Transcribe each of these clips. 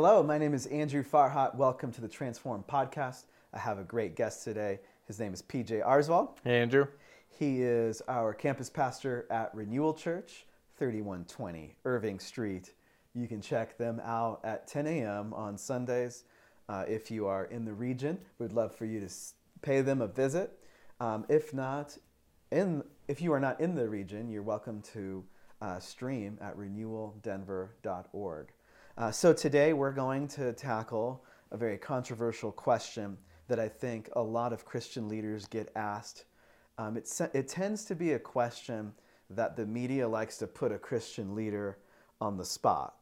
Hello, my name is Andrew Farhat. Welcome to the Transform Podcast. I have a great guest today. His name is PJ Arswald. Hey, Andrew. He is our campus pastor at Renewal Church, 3120 Irving Street. You can check them out at 10 a.m. on Sundays. Uh, if you are in the region, we'd love for you to pay them a visit. Um, if not, in if you are not in the region, you're welcome to uh, stream at renewaldenver.org. Uh, so today we're going to tackle a very controversial question that I think a lot of Christian leaders get asked. Um, it, it tends to be a question that the media likes to put a Christian leader on the spot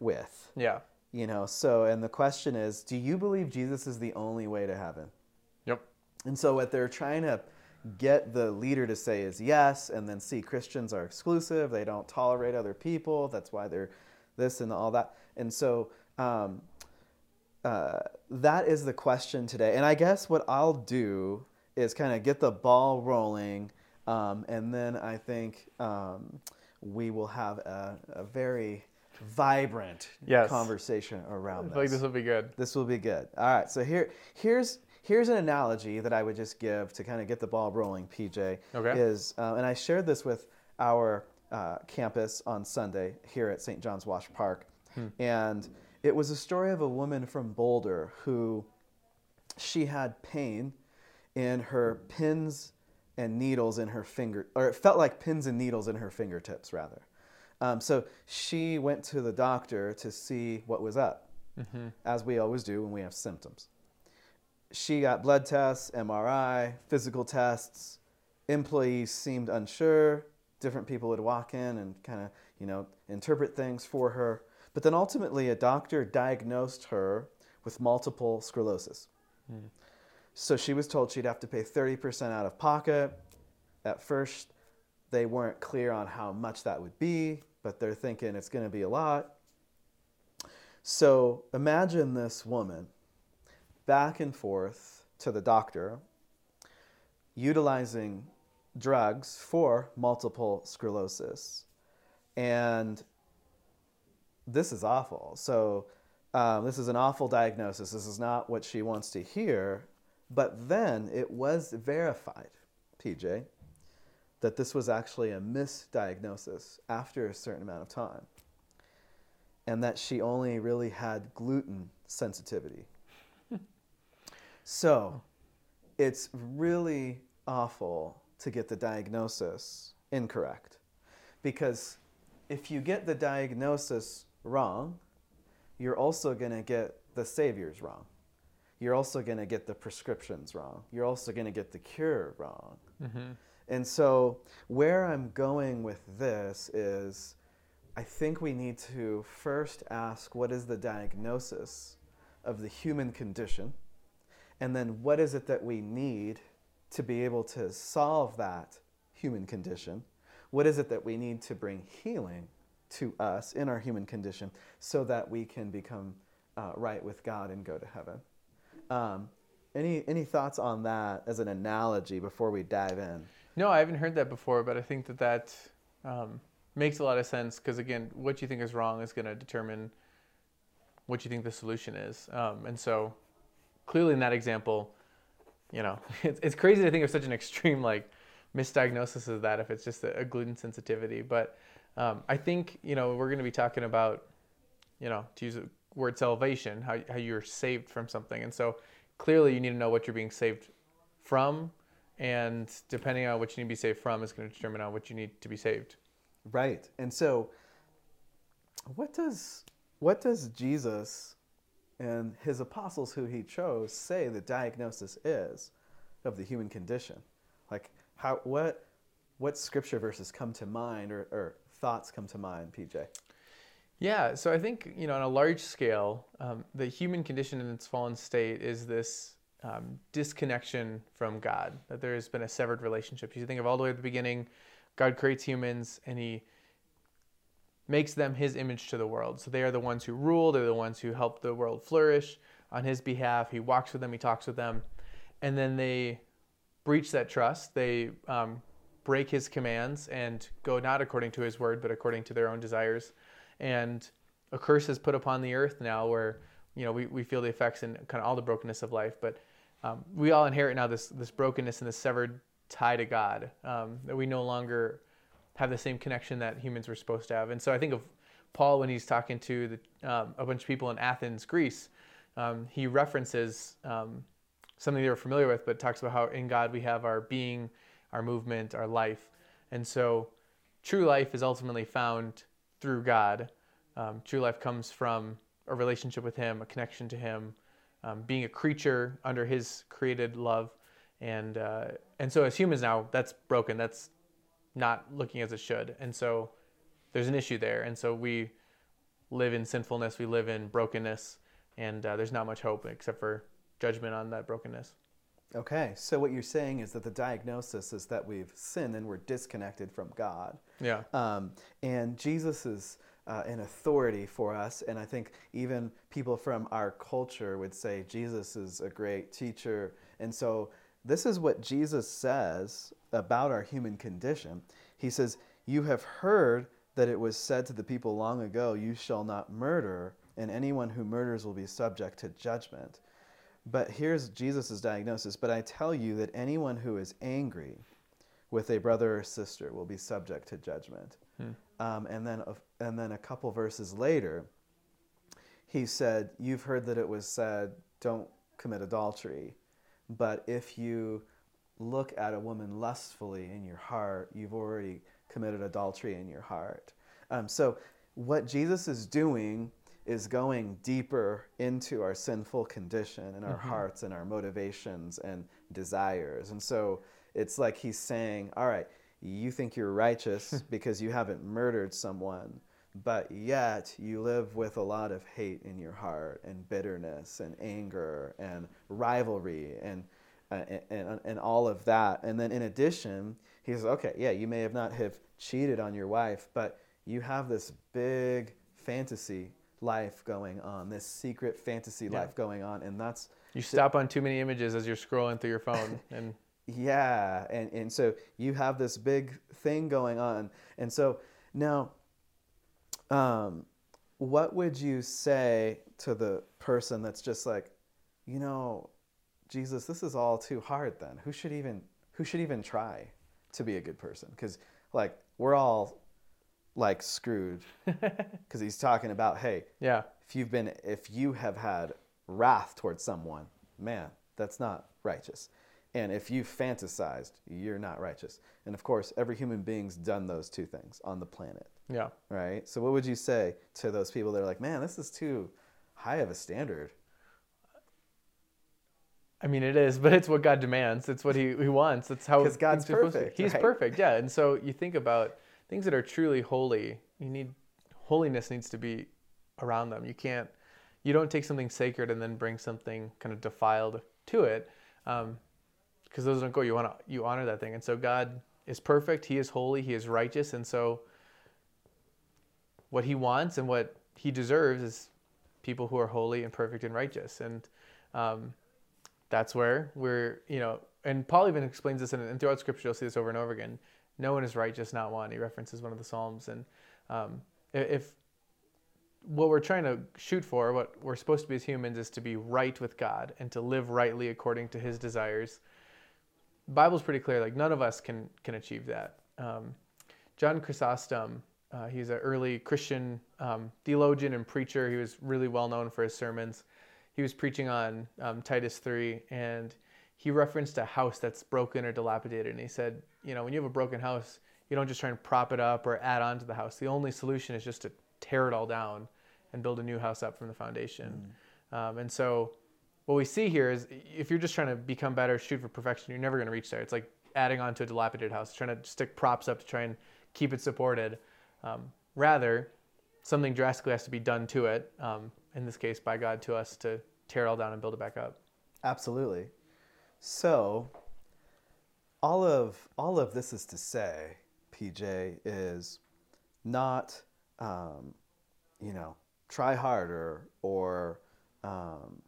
with. Yeah. You know, so, and the question is do you believe Jesus is the only way to heaven? Yep. And so, what they're trying to get the leader to say is yes, and then see Christians are exclusive. They don't tolerate other people. That's why they're this and all that. And so, um, uh, that is the question today. And I guess what I'll do is kind of get the ball rolling, um, and then I think um, we will have a, a very vibrant Yes. conversation around this. feel like this will be good. This will be good. All right. So here, here's here's an analogy that I would just give to kind of get the ball rolling. PJ Okay. is, uh, and I shared this with our uh, campus on Sunday here at St. John's Wash Park, and it was a story of a woman from Boulder who she had pain in her pins and needles in her finger, or it felt like pins and needles in her fingertips, rather. Um, so she went to the doctor to see what was up, as we always do when we have symptoms. She got blood tests, MRI, physical tests. Employees seemed unsure. Different people would walk in and kind of, you know, interpret things for her. But then ultimately, a doctor diagnosed her with multiple sclerosis. Hmm. So she was told she'd have to pay 30% out of pocket. At first, they weren't clear on how much that would be, but they're thinking it's going to be a lot. So imagine this woman back and forth to the doctor, utilizing drugs for multiple sclerosis. And this is awful. So, um, this is an awful diagnosis. This is not what she wants to hear. But then it was verified, PJ, that this was actually a misdiagnosis after a certain amount of time. And that she only really had gluten sensitivity. so, it's really awful to get the diagnosis incorrect. Because if you get the diagnosis wrong, you're also going to get the saviors wrong. You're also going to get the prescriptions wrong. You're also going to get the cure wrong. Mm-hmm. And so, where I'm going with this is I think we need to first ask what is the diagnosis of the human condition? And then, what is it that we need to be able to solve that human condition? What is it that we need to bring healing to us in our human condition so that we can become uh, right with God and go to heaven? Um, any, any thoughts on that as an analogy before we dive in? No, I haven't heard that before, but I think that that um, makes a lot of sense because, again, what you think is wrong is going to determine what you think the solution is. Um, and so, clearly, in that example, you know, it's, it's crazy to think of such an extreme, like, misdiagnosis as that if it's just a, a gluten sensitivity. But um, I think, you know, we're going to be talking about, you know, to use the word salvation, how, how you're saved from something. And so, clearly, you need to know what you're being saved from. And depending on what you need to be saved from is going to determine on what you need to be saved. Right. And so what does what does Jesus and his apostles who he chose say the diagnosis is of the human condition? Like how what what scripture verses come to mind or, or thoughts come to mind, PJ? Yeah, so I think you know on a large scale, um, the human condition in its fallen state is this um, disconnection from God. That there has been a severed relationship. You think of all the way at the beginning, God creates humans and He makes them His image to the world. So they are the ones who rule. They're the ones who help the world flourish on His behalf. He walks with them. He talks with them, and then they breach that trust. They um, break His commands and go not according to His word, but according to their own desires and a curse is put upon the earth now where you know we, we feel the effects and kind of all the brokenness of life but um, we all inherit now this this brokenness and this severed tie to god um, that we no longer have the same connection that humans were supposed to have. And so i think of paul when he's talking to the, um, a bunch of people in athens greece um, he references um, something they were familiar with but talks about how in god we have our being our movement our life. And so true life is ultimately found through god. Um, true life comes from a relationship with Him, a connection to Him, um, being a creature under His created love, and uh, and so as humans now, that's broken. That's not looking as it should, and so there's an issue there, and so we live in sinfulness, we live in brokenness, and uh, there's not much hope except for judgment on that brokenness. Okay, so what you're saying is that the diagnosis is that we've sinned and we're disconnected from God. Yeah. Um, and Jesus is uh, an authority for us. And I think even people from our culture would say Jesus is a great teacher. And so this is what Jesus says about our human condition. He says, You have heard that it was said to the people long ago, You shall not murder, and anyone who murders will be subject to judgment. But here's Jesus' diagnosis. But I tell you that anyone who is angry with a brother or sister will be subject to judgment. Hmm. Um, and then, and then a couple verses later, he said, "You've heard that it was said, don't commit adultery, but if you look at a woman lustfully in your heart, you've already committed adultery in your heart." Um, so, what Jesus is doing is going deeper into our sinful condition and our mm-hmm. hearts and our motivations and desires. And so it's like he's saying, all right, you think you're righteous because you haven't murdered someone, but yet you live with a lot of hate in your heart and bitterness and anger and rivalry and uh, and, and all of that. And then in addition, he says, okay, yeah, you may have not have cheated on your wife, but you have this big fantasy life going on, this secret fantasy yeah. life going on, and that's you stop on too many images as you're scrolling through your phone and yeah, and, and so you have this big thing going on. And so now, um, what would you say to the person that's just like, you know, Jesus, this is all too hard then. Who should even who should even try to be a good person? Because like we're all like screwed because he's talking about hey yeah if you've been if you have had wrath towards someone man that's not righteous and if you've fantasized, you're not righteous. And of course, every human being's done those two things on the planet. Yeah. Right? So what would you say to those people that are like, man, this is too high of a standard? I mean, it is, but it's what God demands. It's what He, he wants. It's how because God's perfect. He's right? perfect, yeah. And so you think about things that are truly holy. You need holiness needs to be around them. You can't. You don't take something sacred and then bring something kind of defiled to it. Um, because those don't go. You want to you honor that thing, and so God is perfect. He is holy. He is righteous, and so what He wants and what He deserves is people who are holy and perfect and righteous, and um, that's where we're you know. And Paul even explains this, and throughout Scripture, you'll see this over and over again. No one is righteous, not one. He references one of the Psalms, and um, if what we're trying to shoot for, what we're supposed to be as humans, is to be right with God and to live rightly according to His desires. Bible's pretty clear. Like none of us can can achieve that. Um, John Chrysostom, uh, he's an early Christian um, theologian and preacher. He was really well known for his sermons. He was preaching on um, Titus three, and he referenced a house that's broken or dilapidated. And he said, you know, when you have a broken house, you don't just try and prop it up or add on to the house. The only solution is just to tear it all down and build a new house up from the foundation. Mm. Um, and so what we see here is if you're just trying to become better, shoot for perfection, you're never going to reach there. It's like adding on to a dilapidated house, trying to stick props up to try and keep it supported. Um, rather, something drastically has to be done to it, um, in this case, by God to us to tear it all down and build it back up. Absolutely. So, all of all of this is to say, PJ is not, um, you know, try harder or um,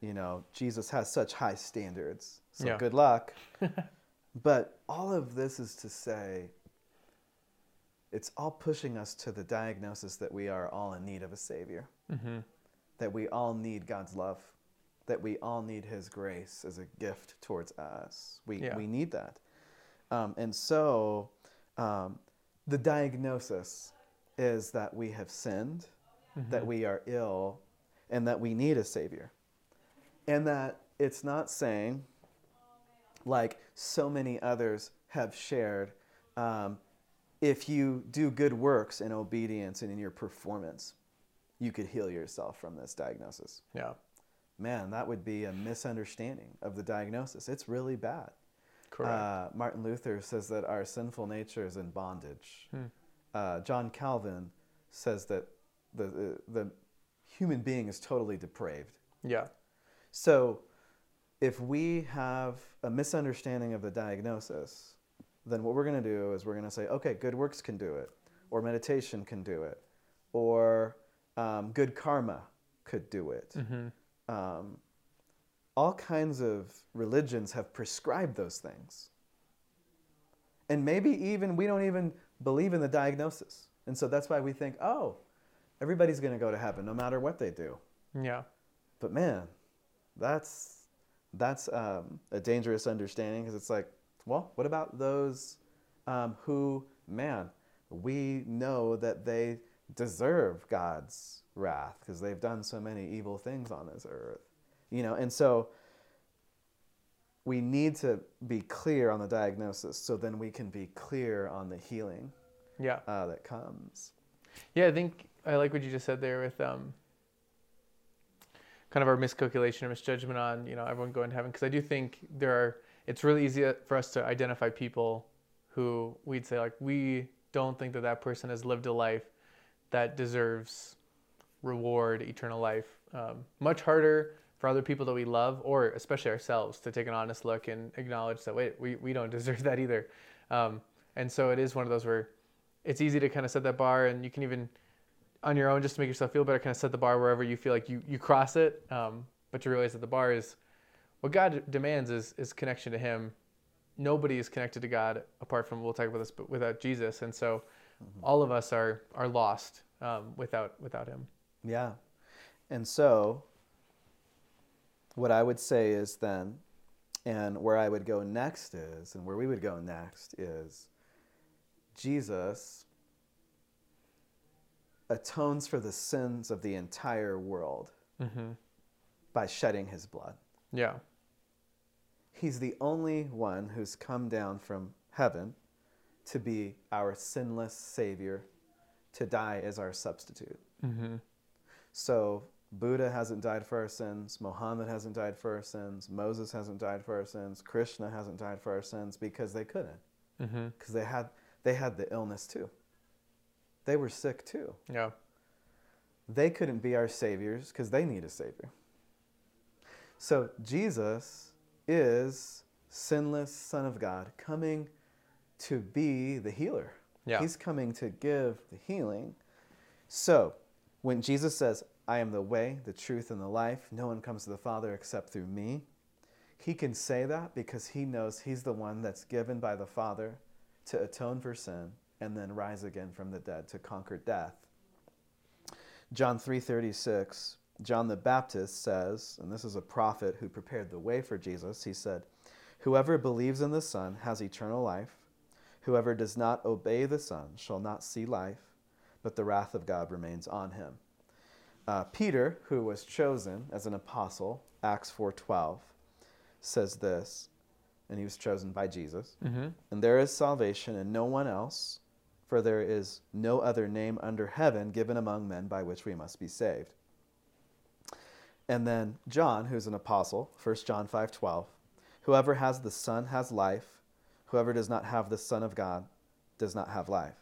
you know, Jesus has such high standards. So yeah. good luck. but all of this is to say it's all pushing us to the diagnosis that we are all in need of a Savior, Mm-hmm. that we all need God's love, that we all need His grace as a gift towards us. We, Yeah. we need that. Um, and so um, the diagnosis is that we have sinned, that we are ill, and that we need a Savior. And that it's not saying, like so many others have shared, um, if you do good works in obedience and in your performance, you could heal yourself from this diagnosis. Yeah. Man, that would be a misunderstanding of the diagnosis. It's really bad. Correct. Uh, Martin Luther says that our sinful nature is in bondage. Hmm. Uh, John Calvin says that the, the, the human being is totally depraved. yeah. So, if we have a misunderstanding of the diagnosis, then what we're going to do is we're going to say, okay, good works can do it, or meditation can do it, or um, good karma could do it. Mm-hmm. Um, all kinds of religions have prescribed those things. And maybe even we don't even believe in the diagnosis. And so that's why we think, oh, everybody's going to go to heaven no matter what they do. Yeah. But man, that's that's um, a dangerous understanding because it's like, well, what about those um, who, man, we know that they deserve God's wrath because they've done so many evil things on this earth, you know, and so we need to be clear on the diagnosis so then we can be clear on the healing Yeah. uh, that comes. Yeah, I think I like what you just said there with um, kind of our miscalculation or misjudgment on you know everyone going to heaven because I do think there are it's really easy for us to identify people who we'd say like we don't think that that person has lived a life that deserves reward eternal life um, much harder for other people that we love or especially ourselves to take an honest look and acknowledge that wait we, we don't deserve that either. Um, and so it is one of those where it's easy to kind of set that bar and you can even on your own just to make yourself feel better kind of set the bar wherever you feel like you, you cross it um, but you realize that the bar is what god demands is, is connection to him nobody is connected to god apart from we'll talk about this but without jesus and so all of us are are lost um, without without him Yeah. And so, what I would say is then, and where I would go next is, and where we would go next is, Jesus atones for the sins of the entire world mm-hmm. by shedding his blood. yeah He's the only one who's come down from heaven to be our sinless Savior, to die as our substitute. mm-hmm. So Buddha hasn't died for our sins, Mohammed hasn't died for our sins, Moses hasn't died for our sins, Krishna hasn't died for our sins because they couldn't, Mm-hmm. because they had they had the illness too. They were sick too. yeah They couldn't be our saviors because they need a savior. So Jesus is sinless Son of God coming to be the healer. Yeah. He's coming to give the healing. So when Jesus says, I am the way, the truth, and the life, no one comes to the Father except through me, he can say that because he knows he's the one that's given by the Father to atone for sin and then rise again from the dead to conquer death. John 3:36, John the Baptist says, and this is a prophet who prepared the way for Jesus. He said, "Whoever believes in the Son has eternal life. Whoever does not obey the Son shall not see life, but the wrath of God remains on him." Uh, Peter, who was chosen as an apostle, Acts 4:12, says this, and he was chosen by Jesus. mm-hmm. And there is salvation in no one else, for there is no other name under heaven given among men by which we must be saved. And then John, who's an apostle, 1 John 5:12, whoever has the Son has life, whoever does not have the Son of God does not have life.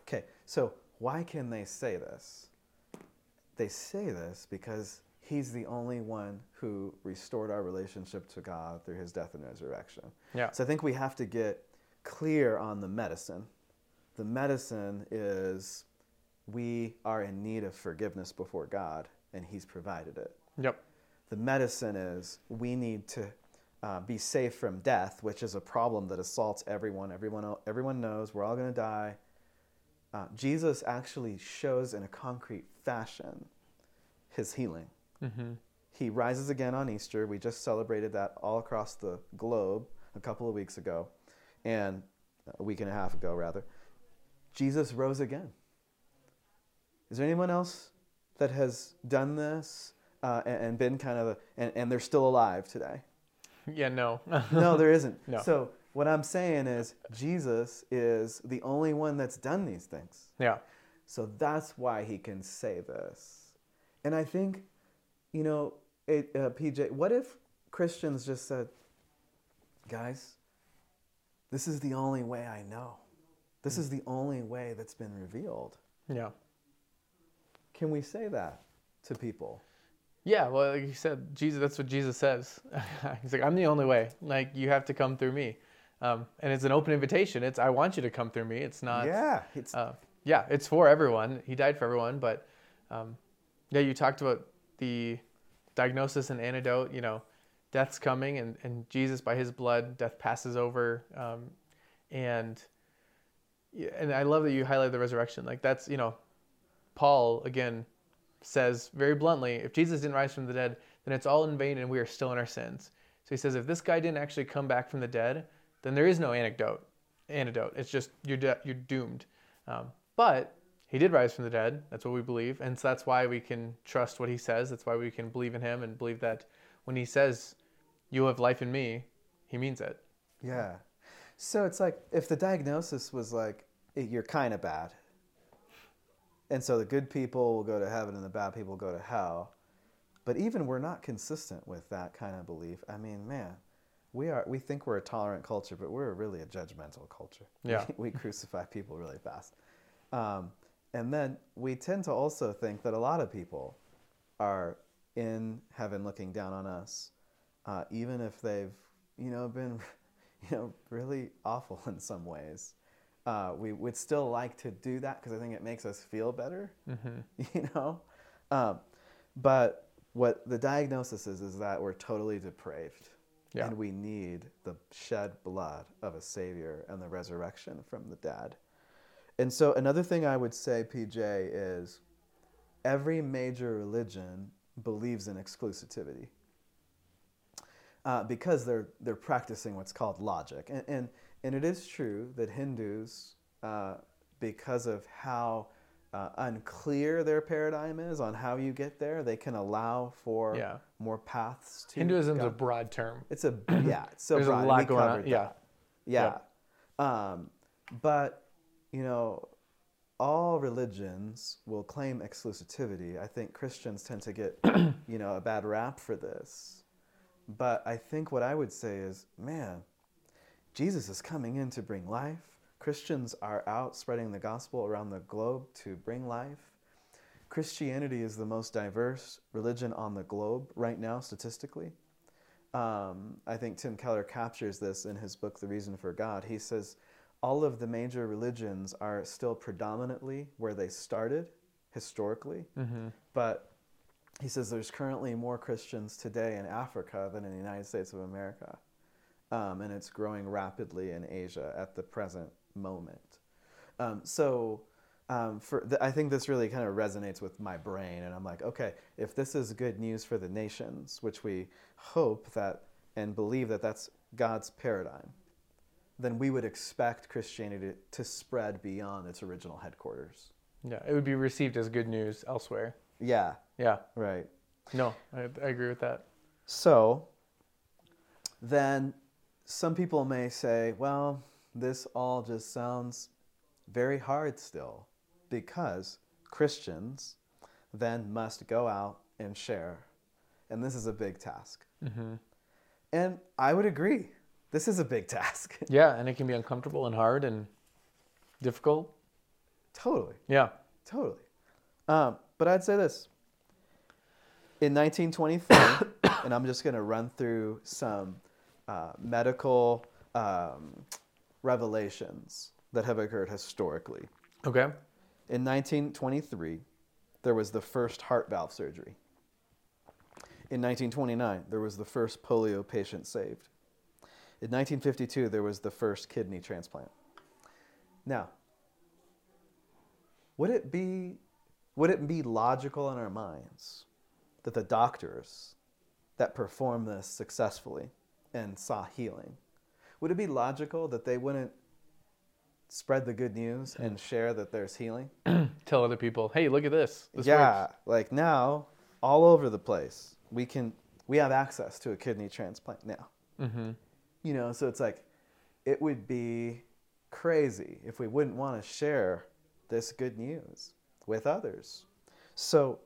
Okay, so why can they say this? They say this because he's the only one who restored our relationship to God through his death and resurrection. yeah So I think we have to get clear on the medicine. The medicine is we are in need of forgiveness before God, and He's provided it. Yep The medicine is we need to uh, be safe from death, which is a problem that assaults everyone. Everyone, everyone knows we're all going to die. uh, Jesus actually shows in a concrete fashion his healing. Mm-hmm. He rises again on Easter. We just celebrated that all across the globe a couple of weeks ago, and a week and a half ago, rather. Jesus rose again. Is there anyone else that has done this uh, and, and been kind of, and, and they're still alive today? Yeah, no. No, there isn't. No. So, what I'm saying is, Jesus is the only one that's done these things. yeah. So that's why he can say this. And I think, you know, it, uh, PJ, what if Christians just said, guys, this is the only way I know. This is the only way that's been revealed. Yeah. Can we say that to people? Yeah, well, like you said, Jesus. That's what Jesus says. He's like, I'm the only way. Like you have to come through me, um, and it's an open invitation. It's I want you to come through me. It's not. yeah, it's Uh, yeah, it's for everyone. He died for everyone, but um, yeah, you talked about the diagnosis and antidote. You know, death's coming, and and Jesus by His blood, death passes over, um, and and I love that you highlight the resurrection. Like that's you know, Paul again says very bluntly, if Jesus didn't rise from the dead, then it's all in vain, and we are still in our sins. So he says, if this guy didn't actually come back from the dead, then there is no anecdote, antidote. It's just you're de- you're doomed. Um, but he did rise from the dead. That's what we believe, and so that's why we can trust what he says. That's why we can believe in him and believe that when he says, "You have life in me," he means it. Yeah. So it's like if the diagnosis was like "Eh, you're kind of bad, and so the good people will go to heaven and the bad people go to hell. But even we're not consistent with that kind of belief. I mean, man, we are. We think we're a tolerant culture, but we're really a judgmental culture. Yeah. we crucify people really fast, um, and then we tend to also think that a lot of people are in heaven looking down on us, uh, even if they've, you know, been, you know, really awful in some ways. Uh, we would still like to do that because I think it makes us feel better, you know. Um, but what the diagnosis is is that we're totally depraved, Yeah. and we need the shed blood of a savior and the resurrection from the dead. And so another thing I would say, PJ, is every major religion believes in exclusivity uh, because they're they're practicing what's called logic, and and, and it is true that Hindus, uh, because of how uh, unclear their paradigm is on how you get there, they can allow for Yeah. more paths to Hinduism's a broad term. It's a yeah. It's so There's a broad. and lot going on, yeah. that. Yeah. Um, but you know, all religions will claim exclusivity. I think Christians tend to get you know a bad rap for this. But I think what I would say is, man, Jesus is coming in to bring life. Christians are out spreading the gospel around the globe to bring life. Christianity is the most diverse religion on the globe right now, statistically. Um, I think Tim Keller captures this in his book, The Reason for God. He says all of the major religions are still predominantly where they started historically, but he says there's currently more Christians today in Africa than in the United States of America. Um, and it's growing rapidly in Asia at the present moment. Um, so um, for th- I think this really kind of resonates with my brain, and I'm like, okay, if this is good news for the nations, which we hope that and believe that that's God's paradigm, then we would expect Christianity to, to spread beyond its original headquarters. Yeah, it would be received as good news elsewhere. Yeah, Yeah, right. no, I, I agree with that. So then some people may say, well, this all just sounds very hard still because Christians then must go out and share. And this is a big task. And I would agree. This is a big task. Yeah, and it can be uncomfortable and hard and difficult. totally. Yeah. Totally. Um, but I'd say this. In 1923, and I'm just going to run through some uh, medical um, revelations that have occurred historically. Okay. In 1923, there was the first heart valve surgery. In 1929, there was the first polio patient saved. In 1952, there was the first kidney transplant. Now, would it be would it be logical in our minds that the doctors that perform this successfully and saw healing would it be logical that they wouldn't spread the good news and share that there's healing Tell other people, hey, look at this. This yeah works. like now all over the place we can we have access to a kidney transplant now Mm-hmm. you know so it's like it would be crazy if we wouldn't want to share this good news with others so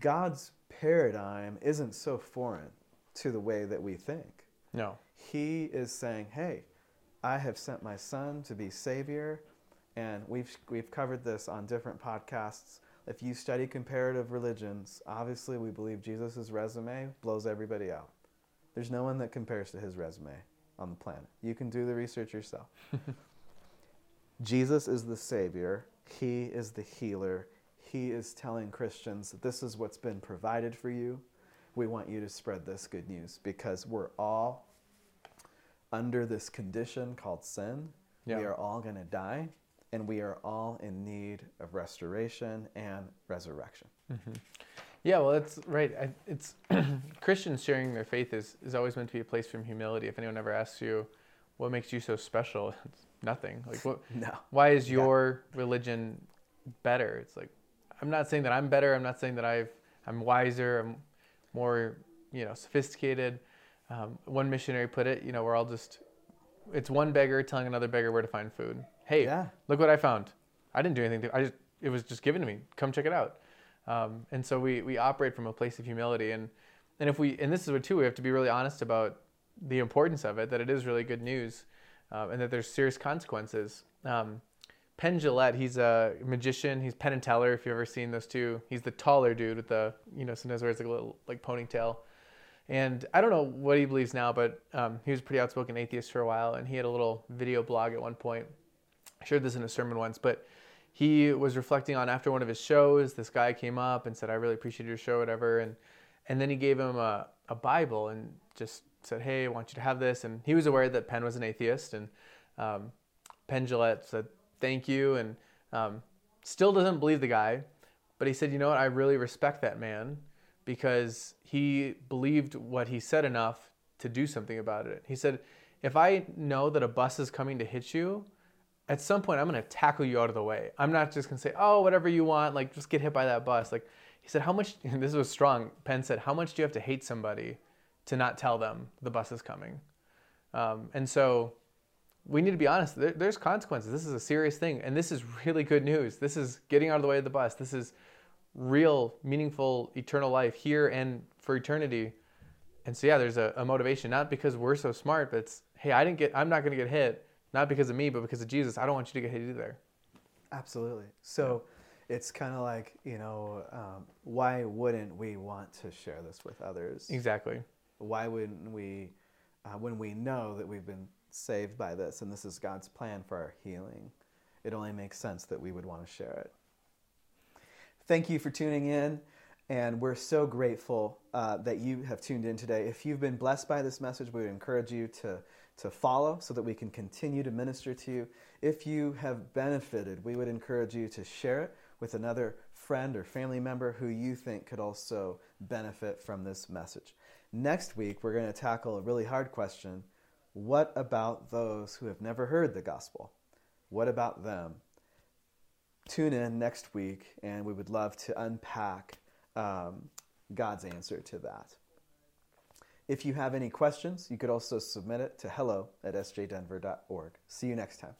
god's paradigm isn't so foreign to the way that we think No. he is saying hey i have sent my son to be savior and we've we've covered this on different podcasts. If you study comparative religions obviously we believe jesus' resume blows everybody out. There's no one that compares to his resume on the planet. You can do the research yourself. Jesus is the savior. He is the healer. He is telling christians that this is what's been provided for you we want you to spread this good news because we're all under this condition called sin. Yeah. We are all going to die, and we are all in need of restoration and resurrection. Mm-hmm. Yeah, well, that's right. I, it's Christians sharing their faith is, is always meant to be a place from humility. If anyone ever asks you, what makes you so special? It's nothing. Like, what? No. Why is Yeah. your religion better? It's like, I'm not saying that I'm better. I'm not saying that I've, I'm wiser. I'm more, you know, sophisticated. Um, one missionary put it, you know, we're all just, it's one beggar telling another beggar where to find food. Hey, Yeah. look what I found. I didn't do anything. To, I just, it was just given to me. Come check it out. Um, and so we, we operate from a place of humility. And, and if we, and this is what too, we have to be really honest about the importance of it, that it is really good news um, and that there's serious consequences. Um, Penn Jillette, he's a magician. He's Penn and Teller, if you've ever seen those two. He's the taller dude with the, you know, sometimes wears like a little like ponytail. And I don't know what he believes now, but um, he was a pretty outspoken atheist for a while, and he had a little video blog at one point. I shared this in a sermon once, but he was reflecting on after one of his shows. This guy came up and said, "I really appreciate your show, whatever," and and then he gave him a, a Bible and just said, "Hey, I want you to have this." And he was aware that Penn was an atheist, and um, Penn Jillette said, "Thank you," and um, still doesn't believe the guy, but he said, "You know what? I really respect that man." because he believed what he said enough to do something about it. He said, If I know that a bus is coming to hit you, at some point I'm going to tackle you out of the way. I'm not just going to say, Oh, whatever you want, like just get hit by that bus. Like he said, How much, this was strong. Penn said, How much do you have to hate somebody to not tell them the bus is coming? Um, and so we need to be honest. There, there's consequences. This is a serious thing. And this is really good news. This is getting out of the way of the bus. This is real, meaningful, eternal life here and for eternity. And so, yeah, there's a, a motivation, not because we're so smart, but it's, hey, I didn't get, I'm not going to get hit, not because of me, but because of Jesus. I don't want you to get hit either. Absolutely. So it's kind of like, you know, um, why wouldn't we want to share this with others? Exactly. Why wouldn't we, uh, when we know that we've been saved by this and this is God's plan for our healing, it only makes sense that we would want to share it. Thank you for tuning in, and we're so grateful uh, that you have tuned in today. If you've been blessed by this message, we would encourage you to, to follow so that we can continue to minister to you. If you have benefited, we would encourage you to share it with another friend or family member who you think could also benefit from this message. Next week, we're going to tackle a really hard question What about those who have never heard the gospel? What about them? tune in next week and we would love to unpack um, God's answer to that. If you have any questions, you could also submit it to hello at sjdenver.org. See you next time.